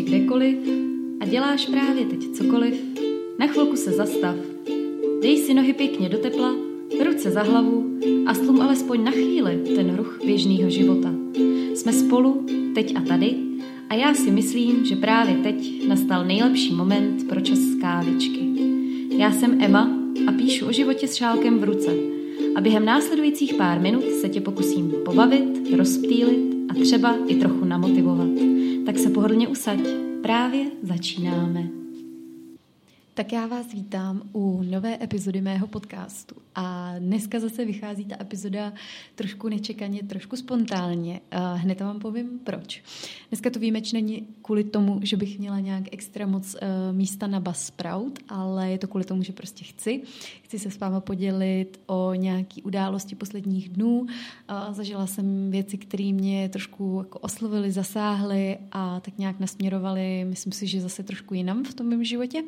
jsi kdekoliv a děláš právě teď cokoliv, na chvilku se zastav. Dej si nohy pěkně do tepla, ruce za hlavu a slum alespoň na chvíli ten ruch běžného života. Jsme spolu, teď a tady, a já si myslím, že právě teď nastal nejlepší moment pro čas kávičky. Já jsem Emma a píšu o životě s šálkem v ruce. A během následujících pár minut se tě pokusím pobavit, rozptýlit a třeba i trochu namotivovat. Tak se pohodlně usaď. Právě začínáme. Tak já vás vítám u nové epizody mého podcastu. A dneska zase vychází ta epizoda trošku nečekaně, trošku spontánně. Hned vám povím proč. Dneska to výjimeč není kvůli tomu, že bych měla nějak extra moc uh, místa na Buzzsprout, ale je to kvůli tomu, že prostě chci. Chci se s váma podělit o nějaké události posledních dnů. Zažila jsem věci, které mě trošku jako oslovily, zasáhly a tak nějak nasměrovaly, myslím si, že zase trošku jinam v tom mém životě.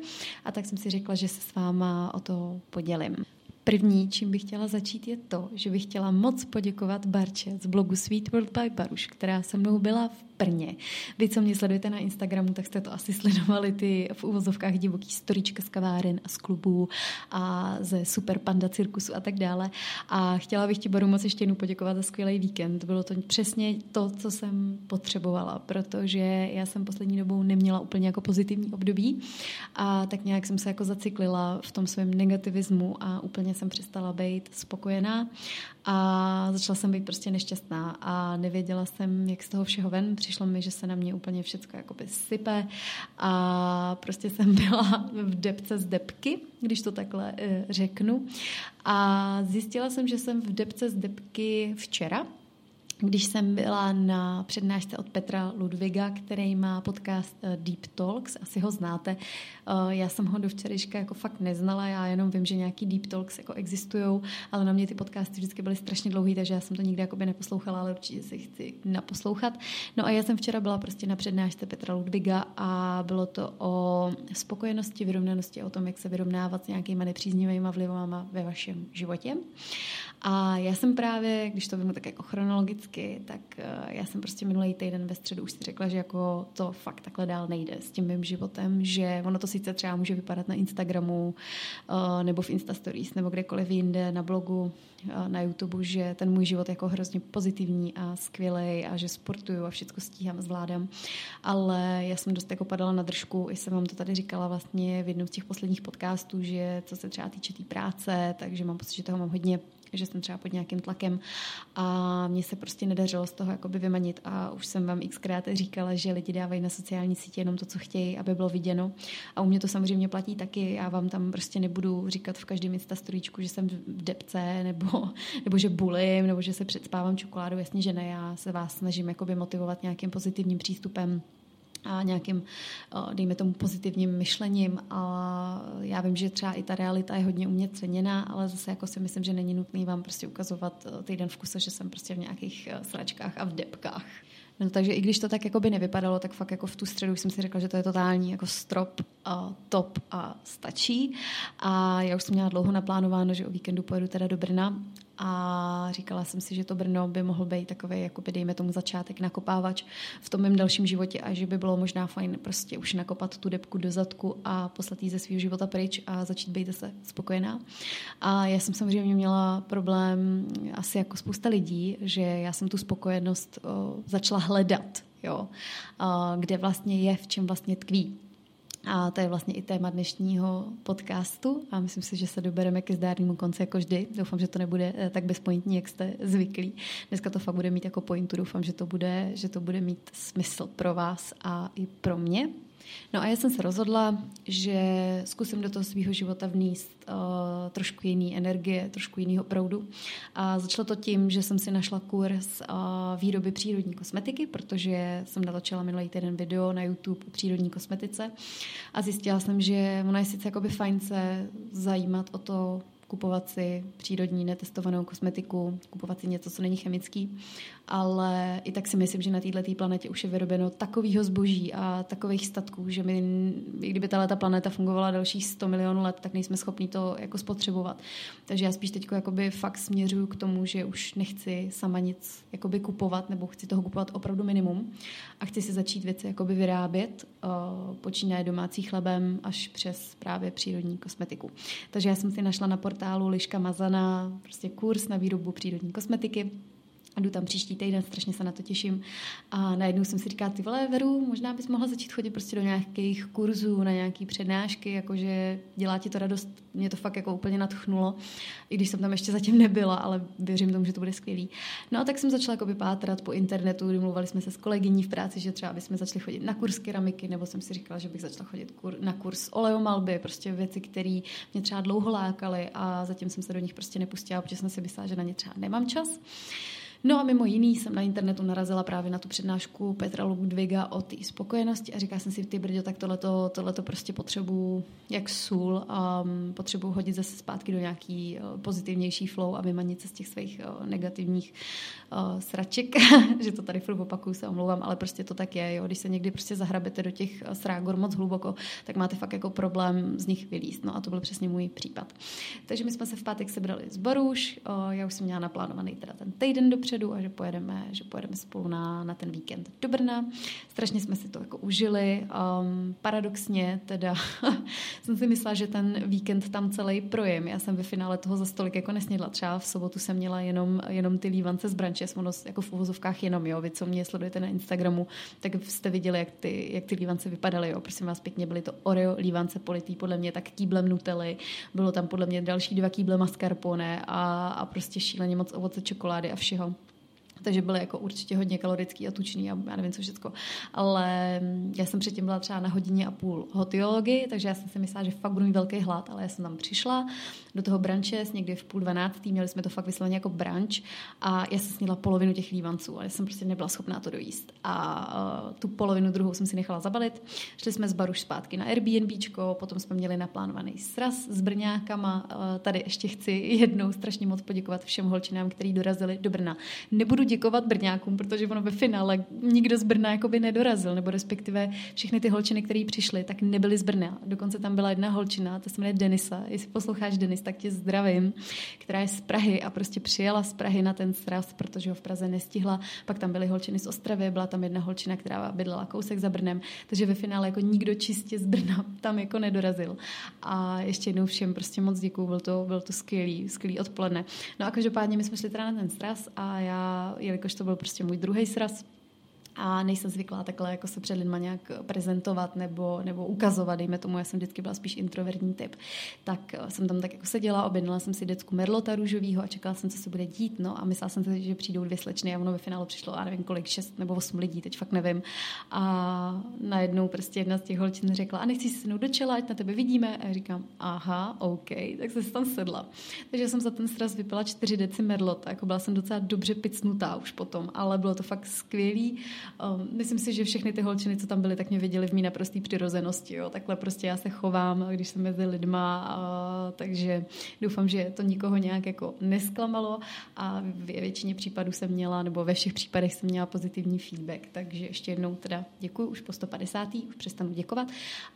A tak jsem si řekla, že se s váma o to podělím. První, čím bych chtěla začít, je to, že bych chtěla moc poděkovat Barče z blogu Sweet World by Baruš, která se mnou byla v Brně. Vy, co mě sledujete na Instagramu, tak jste to asi sledovali ty v uvozovkách divoký storička z kaváren a z klubů a ze Super Panda cirkusu a tak dále. A chtěla bych ti, Boru, moc ještě jednou poděkovat za skvělý víkend. Bylo to přesně to, co jsem potřebovala, protože já jsem poslední dobou neměla úplně jako pozitivní období a tak nějak jsem se jako zaciklila v tom svém negativismu a úplně jsem přestala být spokojená a začala jsem být prostě nešťastná a nevěděla jsem, jak z toho všeho ven. Přišlo mi, že se na mě úplně všechno jakoby sype a prostě jsem byla v depce z depky, když to takhle e, řeknu. A zjistila jsem, že jsem v depce z depky včera, když jsem byla na přednášce od Petra Ludviga, který má podcast eh, Deep Talks, asi ho znáte. Eh, já jsem ho do včerejška jako fakt neznala, já jenom vím, že nějaký Deep Talks jako existují, ale na mě ty podcasty vždycky byly strašně dlouhý, takže já jsem to nikdy jakoby neposlouchala, ale určitě si chci naposlouchat. No a já jsem včera byla prostě na přednášce Petra Ludviga a bylo to o spokojenosti, vyrovnanosti, o tom, jak se vyrovnávat s nějakýma nepříznivými vlivama ve vašem životě. A já jsem právě, když to vím tak jako chronologicky, tak uh, já jsem prostě minulý týden ve středu už si řekla, že jako to fakt takhle dál nejde s tím mým životem, že ono to sice třeba může vypadat na Instagramu uh, nebo v Instastories nebo kdekoliv jinde na blogu, uh, na YouTube, že ten můj život je jako hrozně pozitivní a skvělý a že sportuju a všechno stíhám, zvládám. Ale já jsem dost jako padala na držku, i jsem vám to tady říkala vlastně v jednom z těch posledních podcastů, že co se třeba týče té tý práce, takže mám pocit, že toho mám hodně že jsem třeba pod nějakým tlakem a mně se prostě nedařilo z toho jakoby vymanit a už jsem vám xkrát říkala, že lidi dávají na sociální sítě jenom to, co chtějí, aby bylo viděno. A u mě to samozřejmě platí taky, já vám tam prostě nebudu říkat v každém Insta storíčku, že jsem v depce nebo, nebo že bulím, nebo že se předspávám čokoládu, jasně, že ne, já se vás snažím jakoby motivovat nějakým pozitivním přístupem a nějakým, dejme tomu, pozitivním myšlením. A já vím, že třeba i ta realita je hodně umě ceněná, ale zase jako si myslím, že není nutný vám prostě ukazovat týden v kuse, že jsem prostě v nějakých sračkách a v depkách. No, takže i když to tak jako by nevypadalo, tak fakt jako v tu středu jsem si řekla, že to je totální jako strop, a top a stačí. A já už jsem měla dlouho naplánováno, že o víkendu pojedu teda do Brna a říkala jsem si, že to Brno by mohl být takový, jako by dejme tomu začátek nakopávač v tom mém dalším životě a že by bylo možná fajn prostě už nakopat tu depku do zadku a poslat jí ze svého života pryč a začít být zase spokojená. A já jsem samozřejmě měla problém asi jako spousta lidí, že já jsem tu spokojenost o, začala hledat, jo, a, kde vlastně je, v čem vlastně tkví. A to je vlastně i téma dnešního podcastu a myslím si, že se dobereme ke zdárnému konci jako vždy. Doufám, že to nebude eh, tak bezpointní, jak jste zvyklí. Dneska to fakt bude mít jako pointu. Doufám, že to bude, že to bude mít smysl pro vás a i pro mě. No a já jsem se rozhodla, že zkusím do toho svého života vníst uh, trošku jiný energie, trošku jiného proudu. A začalo to tím, že jsem si našla kurz uh, výroby přírodní kosmetiky, protože jsem natočila minulý týden video na YouTube o přírodní kosmetice a zjistila jsem, že ona je sice jakoby fajn se zajímat o to, kupovat si přírodní netestovanou kosmetiku, kupovat si něco, co není chemický, ale i tak si myslím, že na této planetě už je vyrobeno takového zboží a takových statků, že my, i kdyby ta planeta fungovala dalších 100 milionů let, tak nejsme schopni to jako spotřebovat. Takže já spíš teď jakoby fakt směřuju k tomu, že už nechci sama nic jakoby kupovat, nebo chci toho kupovat opravdu minimum a chci si začít věci jakoby vyrábět, uh, počínaje domácí chlebem až přes právě přírodní kosmetiku. Takže já jsem si našla na portálu Liška Mazana. Prostě kurz na výrobu přírodní kosmetiky a jdu tam příští týden, strašně se na to těším. A najednou jsem si říkala, ty vole, Veru, možná bys mohla začít chodit prostě do nějakých kurzů, na nějaké přednášky, jakože dělá ti to radost. Mě to fakt jako úplně natchnulo, i když jsem tam ještě zatím nebyla, ale věřím tomu, že to bude skvělý. No a tak jsem začala jako pátrat po internetu, domluvali jsme se s kolegyní v práci, že třeba bychom začali chodit na kurz keramiky, nebo jsem si říkala, že bych začala chodit kur, na kurz oleomalby, prostě věci, které mě třeba dlouho lákaly a zatím jsem se do nich prostě nepustila, protože jsem si myslela, že na ně třeba nemám čas. No a mimo jiný jsem na internetu narazila právě na tu přednášku Petra Ludviga o té spokojenosti a říkala jsem si, ty brďo, tak tohleto, tohleto prostě potřebuju jak sůl a um, potřebuju hodit zase zpátky do nějaký uh, pozitivnější flow a vymanit se z těch svých uh, negativních uh, sraček, že to tady furt opakuju, se omlouvám, ale prostě to tak je, jo. když se někdy prostě zahrabete do těch srágor moc hluboko, tak máte fakt jako problém z nich vylíst. No a to byl přesně můj případ. Takže my jsme se v pátek sebrali z Boruš, uh, já už jsem měla naplánovaný teda ten týden dopředu, dopředu a že pojedeme, že pojedeme spolu na, na ten víkend do Brna. Strašně jsme si to jako užili. Um, paradoxně teda jsem si myslela, že ten víkend tam celý projem. Já jsem ve finále toho za stolik jako nesnědla. Třeba v sobotu jsem měla jenom, jenom ty lívance z branče, jsem jako v uvozovkách jenom, jo. Vy, co mě sledujete na Instagramu, tak jste viděli, jak ty, jak ty lívance vypadaly, jo. Prosím vás pěkně, byly to Oreo lívance politý, podle mě tak kýblem nutely, bylo tam podle mě další dva kýble mascarpone a, a prostě šíleně moc ovoce, čokolády a všeho takže byly jako určitě hodně kalorický a tučný a já nevím co všechno. Ale já jsem předtím byla třeba na hodině a půl hotiologii, takže já jsem si myslela, že fakt budu mít velký hlad, ale já jsem tam přišla do toho branče, někdy v půl dvanáctý, měli jsme to fakt vysloveně jako branč a já jsem sněla polovinu těch lívanců a já jsem prostě nebyla schopná to dojíst. A uh, tu polovinu druhou jsem si nechala zabalit. Šli jsme z baru zpátky na Airbnbčko, potom jsme měli naplánovaný sraz s Brňákama. Uh, tady ještě chci jednou strašně moc poděkovat všem holčinám, kteří dorazili do Brna. Nebudu děkovat Brňákům, protože ono ve finále nikdo z Brna jakoby nedorazil, nebo respektive všechny ty holčiny, které přišly, tak nebyly z Brna. Dokonce tam byla jedna holčina, ta se jmenuje Denisa. Jestli posloucháš Denis, tak tě zdravím, která je z Prahy a prostě přijela z Prahy na ten sraz, protože ho v Praze nestihla. Pak tam byly holčiny z Ostravy, byla tam jedna holčina, která bydlela kousek za Brnem, takže ve finále jako nikdo čistě z Brna tam jako nedorazil. A ještě jednou všem prostě moc děkuju, byl to, byl to skvělý, skvělý odpoledne. No a každopádně my jsme šli teda na ten sraz a já jelikož to byl prostě můj druhý sraz, a nejsem zvyklá takhle jako se před lidma nějak prezentovat nebo, nebo ukazovat, dejme tomu, já jsem vždycky byla spíš introvertní typ, tak eh, jsem tam tak jako seděla, objednala jsem si děcku Merlota růžovýho a čekala jsem, co se bude dít, no a myslela jsem si, že přijdou dvě slečny a ono ve finále přišlo, a nevím kolik, šest nebo osm lidí, teď fakt nevím. A najednou prostě jedna z těch holčin řekla, a nechci si sednout do čela, ať na tebe vidíme. A já říkám, aha, OK, tak se tam sedla. Takže jsem za ten sraz vypila čtyři deci Merlota, jako byla jsem docela dobře picnutá už potom, ale bylo to fakt skvělý. Um, myslím si, že všechny ty holčiny, co tam byly, tak mě viděli v mý naprosté přirozenosti. Jo. Takhle prostě já se chovám, když jsem mezi lidma, uh, takže doufám, že to nikoho nějak jako nesklamalo a v většině případů jsem měla, nebo ve všech případech jsem měla pozitivní feedback. Takže ještě jednou teda děkuji už po 150. už přestanu děkovat.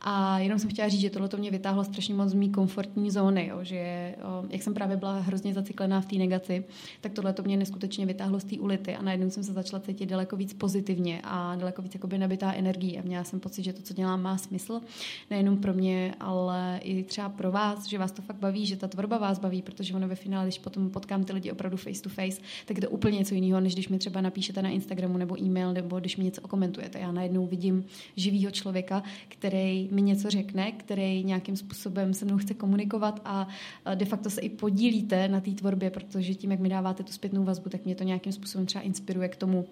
A jenom jsem chtěla říct, že tohle to mě vytáhlo strašně moc z mý komfortní zóny, jo, že um, jak jsem právě byla hrozně zaciklená v té negaci, tak tohle to mě neskutečně vytáhlo z té ulity a najednou jsem se začala cítit daleko víc pozitivně mě a daleko víc jakoby nabitá energií a měla jsem pocit, že to, co dělám, má smysl. Nejenom pro mě, ale i třeba pro vás, že vás to fakt baví, že ta tvorba vás baví, protože ono ve finále, když potom potkám ty lidi opravdu face to face, tak je to úplně něco jiného, než když mi třeba napíšete na Instagramu nebo e-mail, nebo když mi něco okomentujete. Já najednou vidím živého člověka, který mi něco řekne, který nějakým způsobem se mnou chce komunikovat a de facto se i podílíte na té tvorbě, protože tím, jak mi dáváte tu zpětnou vazbu, tak mě to nějakým způsobem třeba inspiruje k tomu,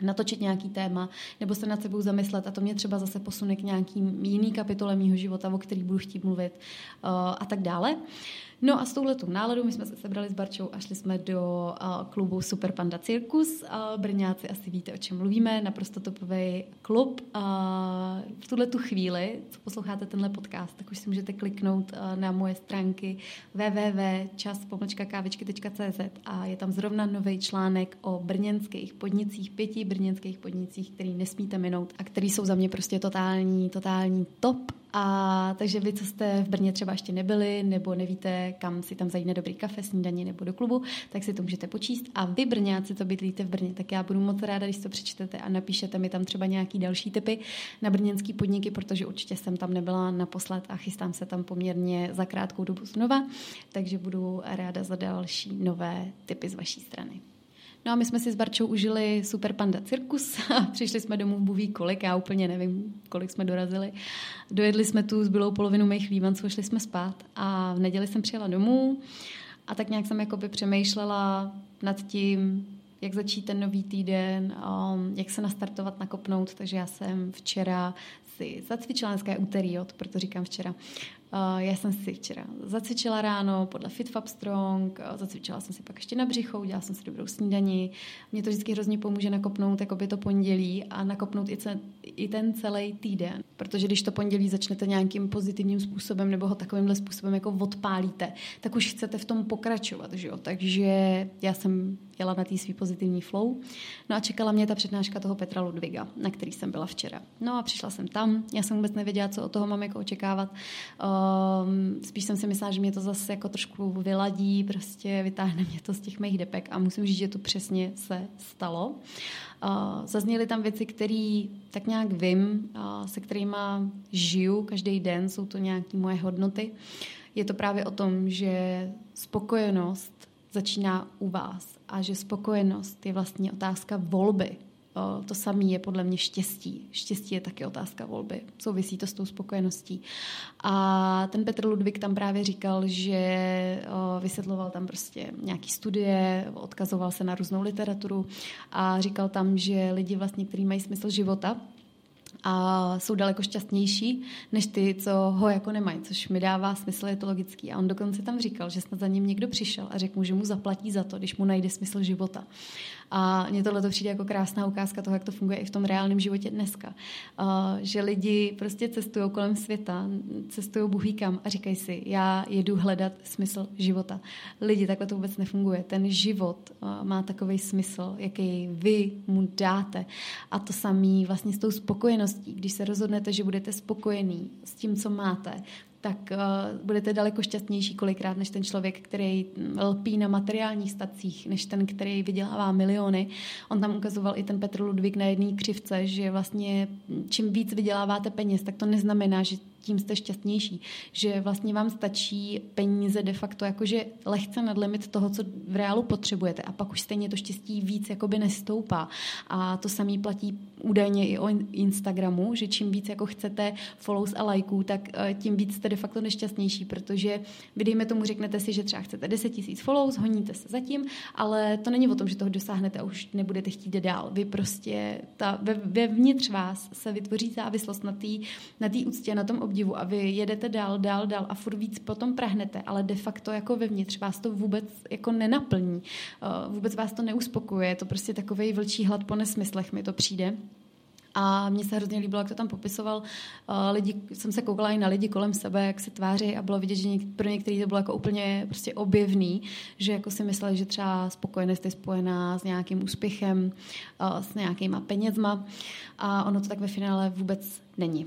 natočit nějaký téma, nebo se nad sebou zamyslet a to mě třeba zase posune k nějakým jiný kapitole mýho života, o kterých budu chtít mluvit uh, a tak dále. No a s touhletou náladou my jsme se sebrali s Barčou a šli jsme do uh, klubu Super Panda Cirkus. Uh, Brňáci asi víte, o čem mluvíme, naprosto topový klub. Uh, v tuhle tu chvíli, co posloucháte tenhle podcast, tak už si můžete kliknout uh, na moje stránky www.čas.kávičky.cz a je tam zrovna nový článek o brněnských podnicích, pěti brněnských podnicích, který nesmíte minout a který jsou za mě prostě totální, totální top a takže vy, co jste v Brně třeba ještě nebyli, nebo nevíte, kam si tam zajít na dobrý kafe, snídaní nebo do klubu, tak si to můžete počíst. A vy, Brňáci, co bydlíte v Brně, tak já budu moc ráda, když to přečtete a napíšete mi tam třeba nějaký další typy na brněnský podniky, protože určitě jsem tam nebyla naposled a chystám se tam poměrně za krátkou dobu znova, takže budu ráda za další nové typy z vaší strany. No a my jsme si s Barčou užili Super Panda cirkus a přišli jsme domů v buví kolik, já úplně nevím, kolik jsme dorazili. Dojedli jsme tu zbylou polovinu mých vývanců, šli jsme spát a v neděli jsem přijela domů a tak nějak jsem jakoby přemýšlela nad tím, jak začít ten nový týden, um, jak se nastartovat, nakopnout. Takže já jsem včera si zacvičila dneska úterý, od, proto říkám včera. Uh, já jsem si včera zacvičila ráno podle FitFab Strong, uh, zacvičila jsem si pak ještě na břicho, udělala jsem si dobrou snídani. Mě to vždycky hrozně pomůže nakopnout jako by to pondělí a nakopnout i, ce, i ten celý týden. Protože když to pondělí začnete nějakým pozitivním způsobem nebo ho takovýmhle způsobem jako odpálíte, tak už chcete v tom pokračovat. Že jo? Takže já jsem jela na tý svý pozitivní flow. No a čekala mě ta přednáška toho Petra Ludviga, na který jsem byla včera. No a přišla jsem tam, já jsem vůbec nevěděla, co od toho mám jako očekávat. Um, spíš jsem si myslela, že mě to zase jako trošku vyladí, prostě vytáhne mě to z těch mých depek a musím říct, že to přesně se stalo. Uh, zazněly tam věci, které tak nějak vím, uh, se kterými žiju každý den, jsou to nějaké moje hodnoty. Je to právě o tom, že spokojenost začíná u vás a že spokojenost je vlastně otázka volby. To samé je podle mě štěstí. Štěstí je taky otázka volby. Souvisí to s tou spokojeností. A ten Petr Ludvík tam právě říkal, že vysvětloval tam prostě nějaký studie, odkazoval se na různou literaturu a říkal tam, že lidi vlastně, kteří mají smysl života, a jsou daleko šťastnější než ty, co ho jako nemají, což mi dává smysl, je to logický. A on dokonce tam říkal, že snad za ním někdo přišel a řekl mu, že mu zaplatí za to, když mu najde smysl života. A mně tohle to přijde jako krásná ukázka toho, jak to funguje i v tom reálném životě dneska. Uh, že lidi prostě cestují kolem světa, cestují buhý kam a říkají si, já jedu hledat smysl života. Lidi, takhle to vůbec nefunguje. Ten život má takový smysl, jaký vy mu dáte. A to samý vlastně s tou spokojeností. Když se rozhodnete, že budete spokojený s tím, co máte, tak uh, budete daleko šťastnější kolikrát než ten člověk, který lpí na materiálních stacích, než ten, který vydělává miliony. On tam ukazoval i ten Petr Ludvík na jedné křivce, že vlastně čím víc vyděláváte peněz, tak to neznamená, že tím jste šťastnější. Že vlastně vám stačí peníze de facto jakože lehce nad limit toho, co v reálu potřebujete a pak už stejně to štěstí víc jakoby nestoupá. A to samý platí údajně i o Instagramu, že čím víc jako chcete follows a lajků, tak eh, tím víc jste de facto nešťastnější, protože vy dejme tomu řeknete si, že třeba chcete 10 tisíc follows, honíte se zatím, ale to není o tom, že toho dosáhnete a už nebudete chtít dál. Vy prostě ta, ve, vevnitř vás se vytvoří závislost na té na tý úctě, na tom obdivu a vy jedete dál, dál, dál a furt víc potom prahnete, ale de facto jako vevnitř vás to vůbec jako nenaplní. Uh, vůbec vás to neuspokuje, je to prostě takový vlčí hlad po nesmyslech mi to přijde. A mně se hrozně líbilo, jak to tam popisoval. Uh, lidi, jsem se koukala i na lidi kolem sebe, jak se tváří a bylo vidět, že pro některý to bylo jako úplně prostě objevný, že jako si mysleli, že třeba spokojenost je spojená s nějakým úspěchem, uh, s nějakýma penězma a ono to tak ve finále vůbec není.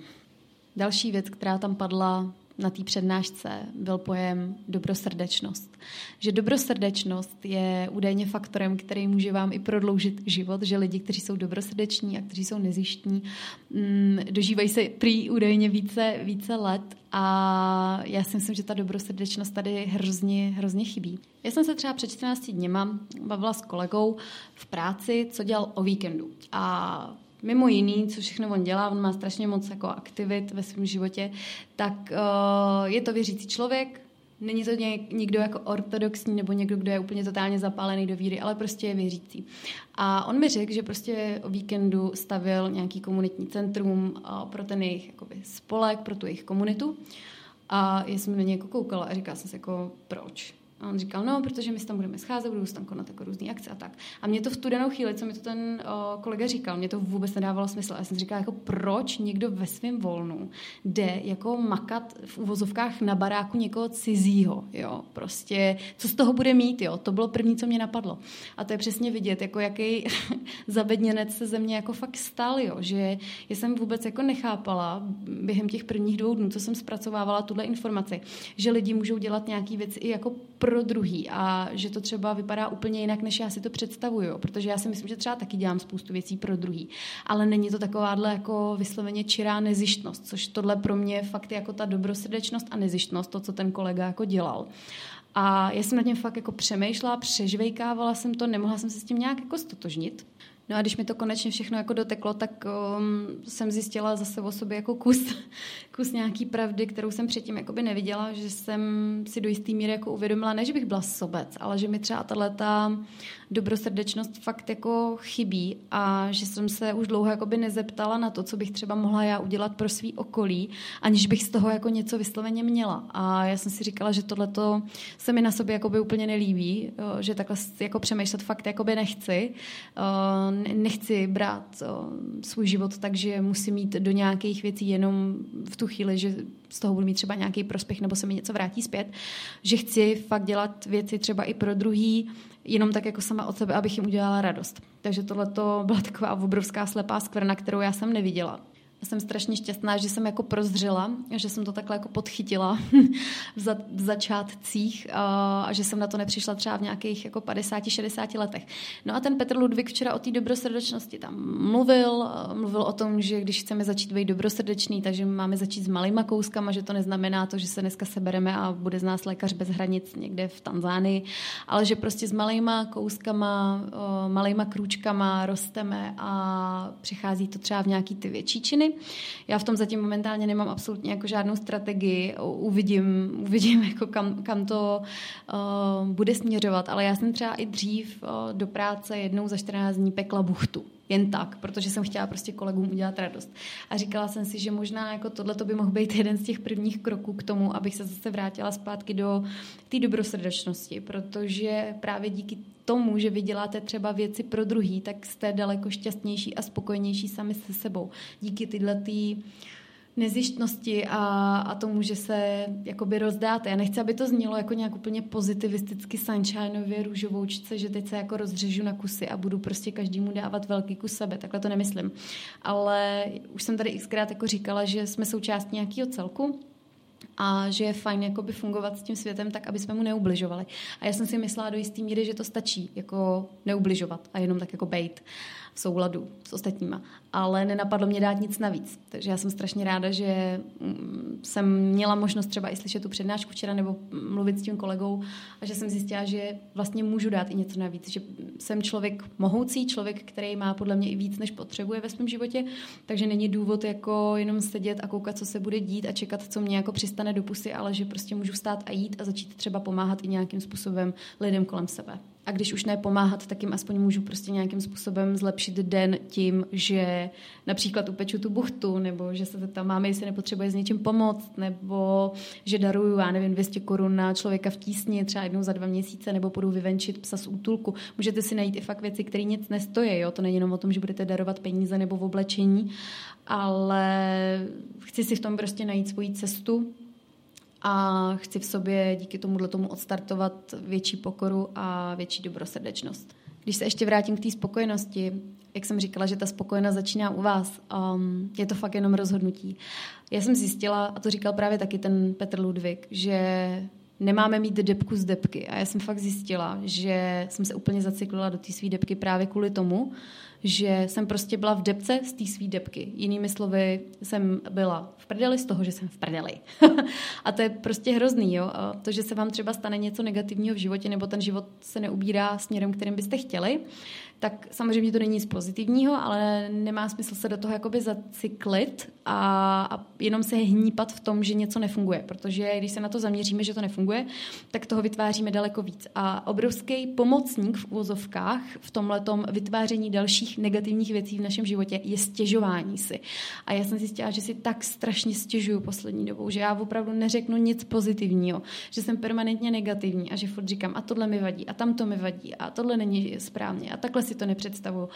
Další věc, která tam padla na té přednášce, byl pojem dobrosrdečnost. Že dobrosrdečnost je údajně faktorem, který může vám i prodloužit život, že lidi, kteří jsou dobrosrdeční a kteří jsou nezištní, mm, dožívají se prý údajně více, více let a já si myslím, že ta dobrosrdečnost tady hrozně, hrozně chybí. Já jsem se třeba před 14 dněma bavila s kolegou v práci, co dělal o víkendu. A mimo jiný, co všechno on dělá, on má strašně moc jako aktivit ve svém životě, tak uh, je to věřící člověk, Není to někdo jako ortodoxní nebo někdo, kdo je úplně totálně zapálený do víry, ale prostě je věřící. A on mi řekl, že prostě o víkendu stavil nějaký komunitní centrum uh, pro ten jejich jakoby, spolek, pro tu jejich komunitu. A já jsem na něj jako koukala a říkala jsem si jako, proč? A on říkal, no, protože my se tam budeme scházet, budou se tam konat jako různé akce a tak. A mě to v tu danou chvíli, co mi to ten o, kolega říkal, mě to vůbec nedávalo smysl. A já jsem říkala, jako proč někdo ve svém volnu jde jako makat v uvozovkách na baráku někoho cizího, jo, prostě, co z toho bude mít, jo, to bylo první, co mě napadlo. A to je přesně vidět, jako jaký zabedněnec se ze mě jako fakt stal, jo, že já jsem vůbec jako nechápala během těch prvních dvou dnů, co jsem zpracovávala tuhle informaci, že lidi můžou dělat nějaký věci i jako pro druhý a že to třeba vypadá úplně jinak, než já si to představuju, protože já si myslím, že třeba taky dělám spoustu věcí pro druhý, ale není to takováhle jako vysloveně čirá nezištnost, což tohle pro mě fakt je jako ta dobrosrdečnost a nezištnost, to, co ten kolega jako dělal. A já jsem nad něm fakt jako přemýšlela, přežvejkávala jsem to, nemohla jsem se s tím nějak jako stotožnit. No a když mi to konečně všechno jako doteklo, tak um, jsem zjistila zase o sobě jako kus, kus nějaký pravdy, kterou jsem předtím jakoby neviděla, že jsem si do jistý míry jako uvědomila, ne, že bych byla sobec, ale že mi třeba tato dobrosrdečnost fakt jako chybí a že jsem se už dlouho jakoby nezeptala na to, co bych třeba mohla já udělat pro svý okolí, aniž bych z toho jako něco vysloveně měla. A já jsem si říkala, že tohleto se mi na sobě jakoby úplně nelíbí, že takhle jako přemýšlet fakt jakoby nechci nechci brát svůj život tak, že musím jít do nějakých věcí jenom v tu chvíli, že z toho budu mít třeba nějaký prospěch nebo se mi něco vrátí zpět, že chci fakt dělat věci třeba i pro druhý, jenom tak jako sama od sebe, abych jim udělala radost. Takže tohle byla taková obrovská slepá skvrna, kterou já jsem neviděla jsem strašně šťastná, že jsem jako prozřela, že jsem to takhle jako podchytila v, za, v začátcích a, že jsem na to nepřišla třeba v nějakých jako 50-60 letech. No a ten Petr Ludvík včera o té dobrosrdečnosti tam mluvil, mluvil o tom, že když chceme začít být dobrosrdečný, takže máme začít s malýma kouskama, že to neznamená to, že se dneska sebereme a bude z nás lékař bez hranic někde v Tanzánii, ale že prostě s malýma kouskama, malýma krůčkama rosteme a přichází to třeba v nějaký ty větší činy já v tom zatím momentálně nemám absolutně jako žádnou strategii. Uvidím, uvidím jako kam, kam to uh, bude směřovat, ale já jsem třeba i dřív uh, do práce jednou za 14 dní pekla buchtu jen tak, protože jsem chtěla prostě kolegům udělat radost. A říkala jsem si, že možná jako tohle by mohl být jeden z těch prvních kroků k tomu, abych se zase vrátila zpátky do té dobrosrdečnosti, protože právě díky tomu, že vy děláte třeba věci pro druhý, tak jste daleko šťastnější a spokojenější sami se sebou. Díky tyhle tý nezištnosti a, a tomu, že se jakoby rozdáte. Já nechci, aby to znělo jako nějak úplně pozitivisticky sunshineově růžovoučce, že teď se jako rozřežu na kusy a budu prostě každému dávat velký kus sebe. Takhle to nemyslím. Ale už jsem tady xkrát jako říkala, že jsme součástí nějakého celku a že je fajn jakoby fungovat s tím světem tak, aby jsme mu neubližovali. A já jsem si myslela do jistý míry, že to stačí jako neubližovat a jenom tak jako bejt v souladu s ostatníma. Ale nenapadlo mě dát nic navíc. Takže já jsem strašně ráda, že mm, jsem měla možnost třeba i slyšet tu přednášku včera nebo mluvit s tím kolegou a že jsem zjistila, že vlastně můžu dát i něco navíc. Že jsem člověk mohoucí, člověk, který má podle mě i víc, než potřebuje ve svém životě, takže není důvod jako jenom sedět a koukat, co se bude dít a čekat, co mě jako přistane do pusy, ale že prostě můžu stát a jít a začít třeba pomáhat i nějakým způsobem lidem kolem sebe a když už ne pomáhat, tak jim aspoň můžu prostě nějakým způsobem zlepšit den tím, že například upeču tu buchtu, nebo že se tam máme, jestli nepotřebuje s něčím pomoct, nebo že daruju, já nevím, 200 korun na člověka v tísni třeba jednou za dva měsíce, nebo půjdu vyvenčit psa z útulku. Můžete si najít i fakt věci, které nic nestojí, jo? to není jenom o tom, že budete darovat peníze nebo v oblečení, ale chci si v tom prostě najít svoji cestu, a chci v sobě díky tomuhle tomu odstartovat větší pokoru a větší dobrosrdečnost. Když se ještě vrátím k té spokojenosti, jak jsem říkala, že ta spokojenost začíná u vás, um, je to fakt jenom rozhodnutí. Já jsem zjistila, a to říkal právě taky ten Petr Ludvík, že nemáme mít depku z depky. A já jsem fakt zjistila, že jsem se úplně zacyklila do té své depky právě kvůli tomu, že jsem prostě byla v depce z té své depky. Jinými slovy, jsem byla v prdeli z toho, že jsem v prdeli. a to je prostě hrozný, jo. A to, že se vám třeba stane něco negativního v životě, nebo ten život se neubírá směrem, kterým byste chtěli, tak samozřejmě to není nic pozitivního, ale nemá smysl se do toho jakoby zacyklit a, a jenom se hnípat v tom, že něco nefunguje, protože když se na to zaměříme, že to nefunguje, tak toho vytváříme daleko víc. A obrovský pomocník v úvozovkách v tomhle vytváření dalších negativních věcí v našem životě je stěžování si. A já jsem zjistila, že si tak strašně stěžuju poslední dobou, že já opravdu neřeknu nic pozitivního, že jsem permanentně negativní a že furt říkám, a tohle mi vadí, a tam to mi vadí, a tohle není správně, a takhle si to nepředstavuju.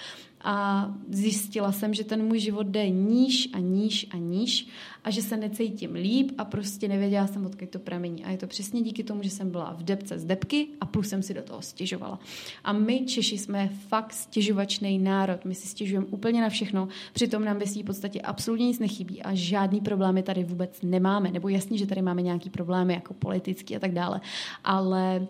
A zjistila jsem, že ten můj život jde níž a níž a níž a že se necítím líp a prostě nevěděla jsem, odkud to pramení. A je to přesně díky tomu, že jsem byla v depce z depky a plus jsem si do toho stěžovala. A my Češi jsme fakt stěžovačný národ. My si stěžujeme úplně na všechno, přitom nám ve v podstatě absolutně nic nechybí a žádný problémy tady vůbec nemáme. Nebo jasně, že tady máme nějaký problémy jako politický a tak dále, ale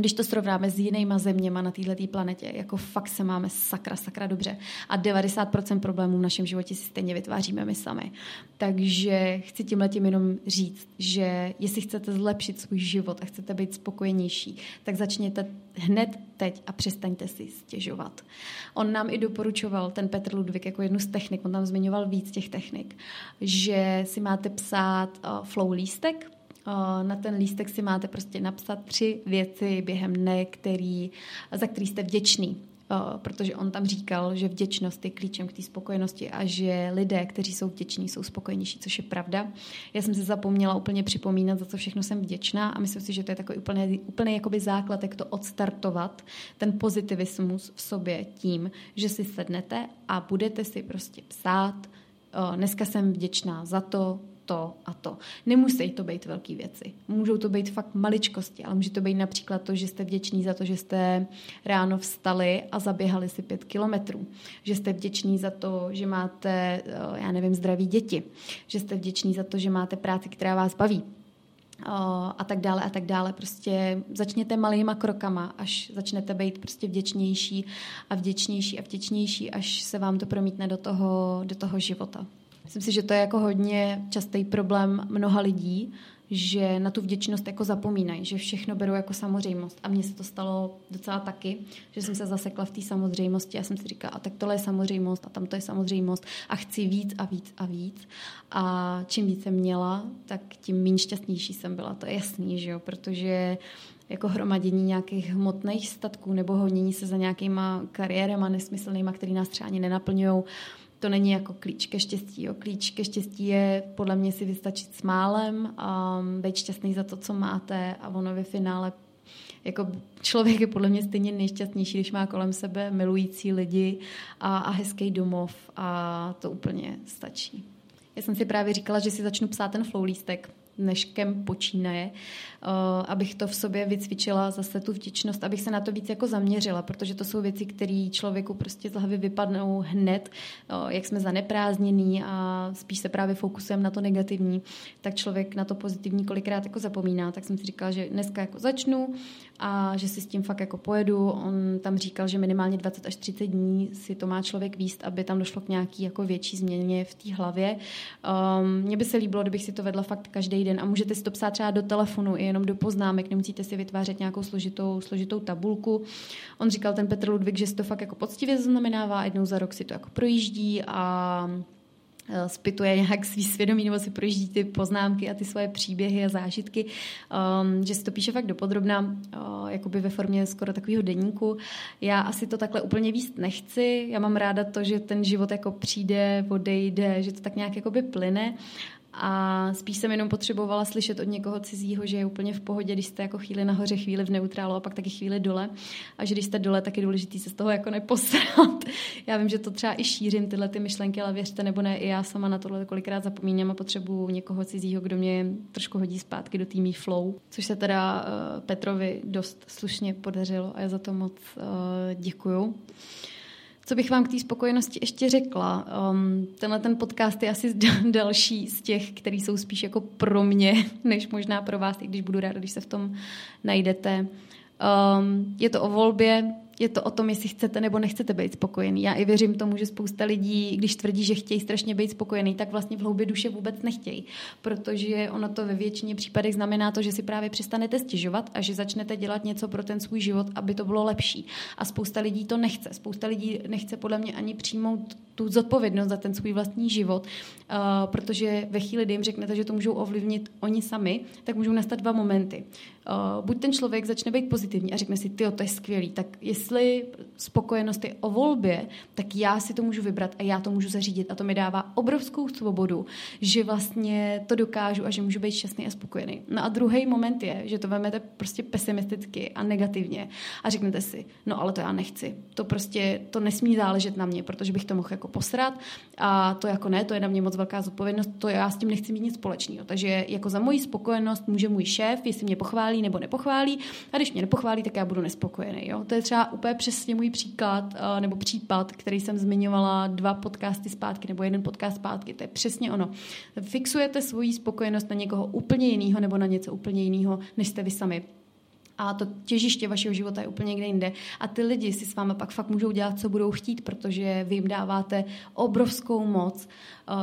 když to srovnáme s jinýma zeměma na této planetě, jako fakt se máme sakra, sakra dobře. A 90% problémů v našem životě si stejně vytváříme my sami. Takže chci tím letím jenom říct, že jestli chcete zlepšit svůj život a chcete být spokojenější, tak začněte hned teď a přestaňte si stěžovat. On nám i doporučoval, ten Petr Ludvík, jako jednu z technik, on tam zmiňoval víc těch technik, že si máte psát uh, flow lístek, na ten lístek si máte prostě napsat tři věci během dne, který, za který jste vděčný. Protože on tam říkal, že vděčnost je klíčem k té spokojenosti a že lidé, kteří jsou vděční, jsou spokojenější, což je pravda. Já jsem se zapomněla úplně připomínat, za co všechno jsem vděčná a myslím si, že to je takový úplně, úplně jakoby základ, jak to odstartovat, ten pozitivismus v sobě tím, že si sednete a budete si prostě psát, dneska jsem vděčná za to, to a to. Nemusí to být velké věci. Můžou to být fakt maličkosti, ale může to být například to, že jste vděční za to, že jste ráno vstali a zaběhali si pět kilometrů. Že jste vděční za to, že máte, eh, já nevím, zdraví děti. Že jste vděční za to, že máte práci, která vás baví eh, a tak dále a tak dále. Prostě začněte malýma krokama, až začnete být prostě vděčnější a vděčnější a vděčnější, až se vám to promítne do toho, do toho života. Myslím si, že to je jako hodně častý problém mnoha lidí, že na tu vděčnost jako zapomínají, že všechno berou jako samozřejmost. A mně se to stalo docela taky, že jsem se zasekla v té samozřejmosti a jsem si říkala, a tak tohle je samozřejmost a tam to je samozřejmost a chci víc a víc a víc. A čím víc jsem měla, tak tím méně šťastnější jsem byla. To je jasný, že jo, protože jako hromadění nějakých hmotných statků nebo honění se za nějakýma kariérama nesmyslnýma, který nás třeba ani nenaplňují, to není jako klíč ke štěstí. Jo. Klíč ke štěstí je podle mě si vystačit s málem a být šťastný za to, co máte a ono ve finále jako člověk je podle mě stejně nejšťastnější, když má kolem sebe milující lidi a, a hezký domov a to úplně stačí. Já jsem si právě říkala, že si začnu psát ten flow lístek, dneškem počínaje, eh, abych to v sobě vycvičila zase tu vděčnost, abych se na to víc jako zaměřila, protože to jsou věci, které člověku prostě z hlavy vypadnou hned, eh, jak jsme zaneprázdněný a spíš se právě fokusujeme na to negativní, tak člověk na to pozitivní kolikrát jako zapomíná. Tak jsem si říkala, že dneska jako začnu a že si s tím fakt jako pojedu. On tam říkal, že minimálně 20 až 30 dní si to má člověk výst, aby tam došlo k nějaký jako větší změně v té hlavě. Um, mně by se líbilo, kdybych si to vedla fakt každý den a můžete si to psát třeba do telefonu i jenom do poznámek, nemusíte si vytvářet nějakou složitou, složitou tabulku. On říkal ten Petr Ludvík, že si to fakt jako poctivě znamenává, jednou za rok si to jako projíždí a spituje nějak svý svědomí nebo si projíždí ty poznámky a ty svoje příběhy a zážitky, um, že si to píše fakt dopodrobna, uh, jakoby ve formě skoro takového deníku. Já asi to takhle úplně víc nechci, já mám ráda to, že ten život jako přijde, odejde, že to tak nějak jakoby plyne a spíš jsem jenom potřebovala slyšet od někoho cizího, že je úplně v pohodě, když jste jako chvíli nahoře, chvíli v neutrálu a pak taky chvíli dole. A že když jste dole, tak je důležité se z toho jako neposrat. Já vím, že to třeba i šířím tyhle ty myšlenky, ale věřte nebo ne, i já sama na tohle kolikrát zapomínám a potřebuju někoho cizího, kdo mě trošku hodí zpátky do týmí flow, což se teda uh, Petrovi dost slušně podařilo a já za to moc uh, děkuju. Co bych vám k té spokojenosti ještě řekla? Um, tenhle ten podcast je asi další z těch, který jsou spíš jako pro mě, než možná pro vás, i když budu ráda, když se v tom najdete. Um, je to o volbě, je to o tom, jestli chcete nebo nechcete být spokojený. Já i věřím tomu, že spousta lidí, když tvrdí, že chtějí strašně být spokojený, tak vlastně v hloubě duše vůbec nechtějí. Protože ono to ve většině případech znamená to, že si právě přestanete stěžovat a že začnete dělat něco pro ten svůj život, aby to bylo lepší. A spousta lidí to nechce. Spousta lidí nechce podle mě ani přijmout tu zodpovědnost za ten svůj vlastní život, uh, protože ve chvíli, kdy jim řeknete, že to můžou ovlivnit oni sami, tak můžou nastat dva momenty. Uh, buď ten člověk začne být pozitivní a řekne si, ty, to je skvělý, tak jest, jestli spokojenost je o volbě, tak já si to můžu vybrat a já to můžu zařídit a to mi dává obrovskou svobodu, že vlastně to dokážu a že můžu být šťastný a spokojený. No a druhý moment je, že to vezmete prostě pesimisticky a negativně a řeknete si, no ale to já nechci. To prostě, to nesmí záležet na mě, protože bych to mohl jako posrat a to jako ne, to je na mě moc velká zodpovědnost, to já s tím nechci mít nic společného. Takže jako za moji spokojenost může můj šéf, jestli mě pochválí nebo nepochválí a když mě nepochválí, tak já budu nespokojený. Jo? To je třeba úplně přesně můj příklad uh, nebo případ, který jsem zmiňovala dva podcasty zpátky nebo jeden podcast zpátky. To je přesně ono. Fixujete svoji spokojenost na někoho úplně jiného nebo na něco úplně jiného, než jste vy sami a to těžiště vašeho života je úplně někde jinde. A ty lidi si s vámi pak fakt můžou dělat, co budou chtít, protože vy jim dáváte obrovskou moc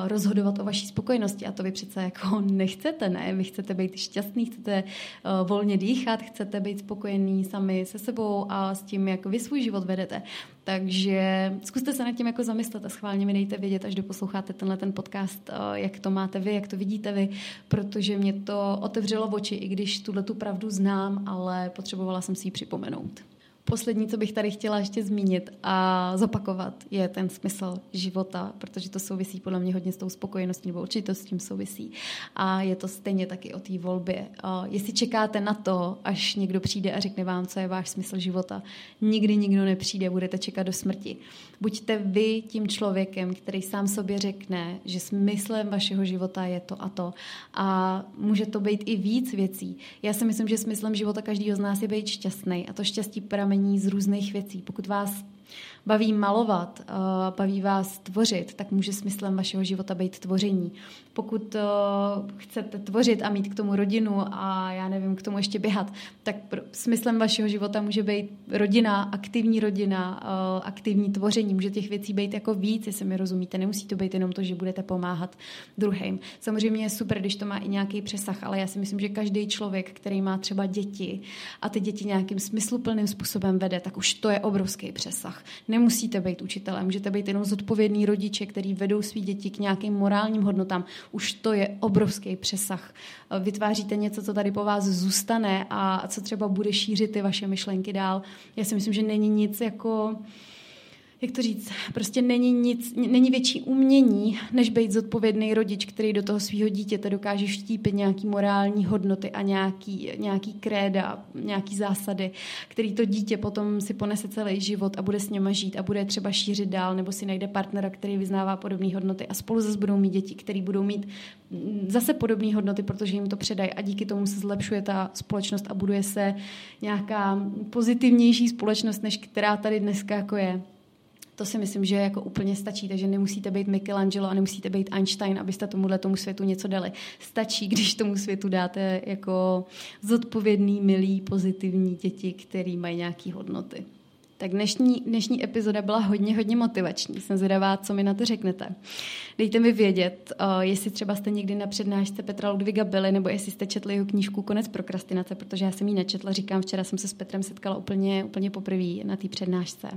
rozhodovat o vaší spokojenosti. A to vy přece jako nechcete, ne? Vy chcete být šťastný, chcete uh, volně dýchat, chcete být spokojený sami se sebou a s tím, jak vy svůj život vedete. Takže zkuste se nad tím jako zamyslet a schválně mi dejte vědět, až doposloucháte tenhle ten podcast, uh, jak to máte vy, jak to vidíte vy, protože mě to otevřelo oči, i když tuhle tu pravdu znám, ale potřebovala jsem si ji připomenout. Poslední, co bych tady chtěla ještě zmínit a zopakovat, je ten smysl života, protože to souvisí podle mě hodně s tou spokojeností, nebo určitě to s tím souvisí. A je to stejně taky o té volbě. Jestli čekáte na to, až někdo přijde a řekne vám, co je váš smysl života, nikdy nikdo nepřijde, budete čekat do smrti. Buďte vy tím člověkem, který sám sobě řekne, že smyslem vašeho života je to a to. A může to být i víc věcí. Já si myslím, že smyslem života každého z nás je být šťastný a to štěstí pramení z různých věcí. Pokud vás baví malovat, eh, baví vás tvořit, tak může smyslem vašeho života být tvoření. Pokud eh, chcete tvořit a mít k tomu rodinu a já nevím, k tomu ještě běhat, tak smyslem vašeho života může být rodina, aktivní rodina, eh, aktivní tvoření. Může těch věcí být jako víc, jestli mi rozumíte. Nemusí to být jenom to, že budete pomáhat druhým. Samozřejmě je super, když to má i nějaký přesah, ale já si myslím, že každý člověk, který má třeba děti a ty děti nějakým smysluplným způsobem vede, tak už to je obrovský přesah. Nemusíte být učitelem, můžete být jenom zodpovědný rodiče, který vedou svý děti k nějakým morálním hodnotám. Už to je obrovský přesah. Vytváříte něco, co tady po vás zůstane a co třeba bude šířit ty vaše myšlenky dál. Já si myslím, že není nic jako jak to říct, prostě není nic, není větší umění, než být zodpovědný rodič, který do toho svého dítěte dokáže štípit nějaký morální hodnoty a nějaký, nějaký kréda, nějaký zásady, který to dítě potom si ponese celý život a bude s něma žít a bude třeba šířit dál, nebo si najde partnera, který vyznává podobné hodnoty a spolu zase budou mít děti, který budou mít mm, zase podobné hodnoty, protože jim to předají a díky tomu se zlepšuje ta společnost a buduje se nějaká pozitivnější společnost, než která tady dneska jako je. To si myslím, že jako úplně stačí, takže nemusíte být Michelangelo a nemusíte být Einstein, abyste tomuhle tomu světu něco dali. Stačí, když tomu světu dáte jako zodpovědný, milý, pozitivní děti, který mají nějaké hodnoty. Tak dnešní, dnešní epizoda byla hodně, hodně motivační. Jsem zvědavá, co mi na to řeknete. Dejte mi vědět, uh, jestli třeba jste někdy na přednášce Petra Ludviga byli, nebo jestli jste četli jeho knížku Konec prokrastinace, protože já jsem ji nečetla. Říkám, včera jsem se s Petrem setkala úplně, úplně poprvé na té přednášce.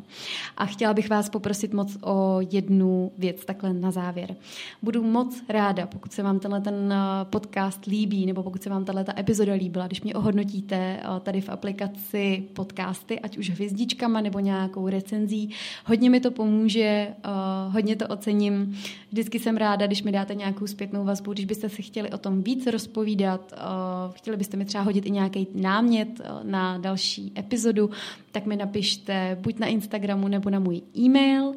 A chtěla bych vás poprosit moc o jednu věc takhle na závěr. Budu moc ráda, pokud se vám tenhle ten podcast líbí, nebo pokud se vám tahle epizoda líbila, když mě ohodnotíte uh, tady v aplikaci podcasty, ať už hvězdičkama nebo nějakou recenzí. Hodně mi to pomůže, uh, hodně to ocením. Vždycky jsem ráda, když mi dáte nějakou zpětnou vazbu, když byste si chtěli o tom víc rozpovídat, uh, chtěli byste mi třeba hodit i nějaký námět uh, na další epizodu, tak mi napište buď na Instagramu nebo na můj e-mail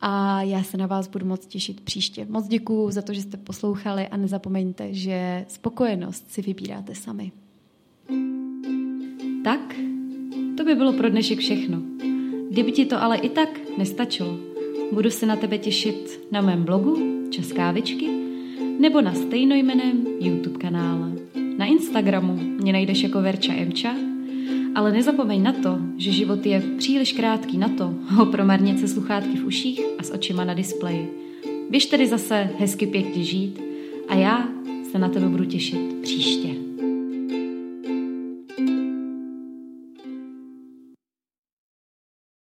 a já se na vás budu moc těšit příště. Moc děkuji za to, že jste poslouchali a nezapomeňte, že spokojenost si vybíráte sami. Tak, to by bylo pro dnešek všechno. Kdyby ti to ale i tak nestačilo, budu se na tebe těšit na mém blogu Českávičky nebo na stejnojmeném YouTube kanále. Na Instagramu mě najdeš jako Verča Emča, ale nezapomeň na to, že život je příliš krátký na to ho promarnit se sluchátky v uších a s očima na displeji. Běž tedy zase hezky pěkně žít a já se na tebe budu těšit příště.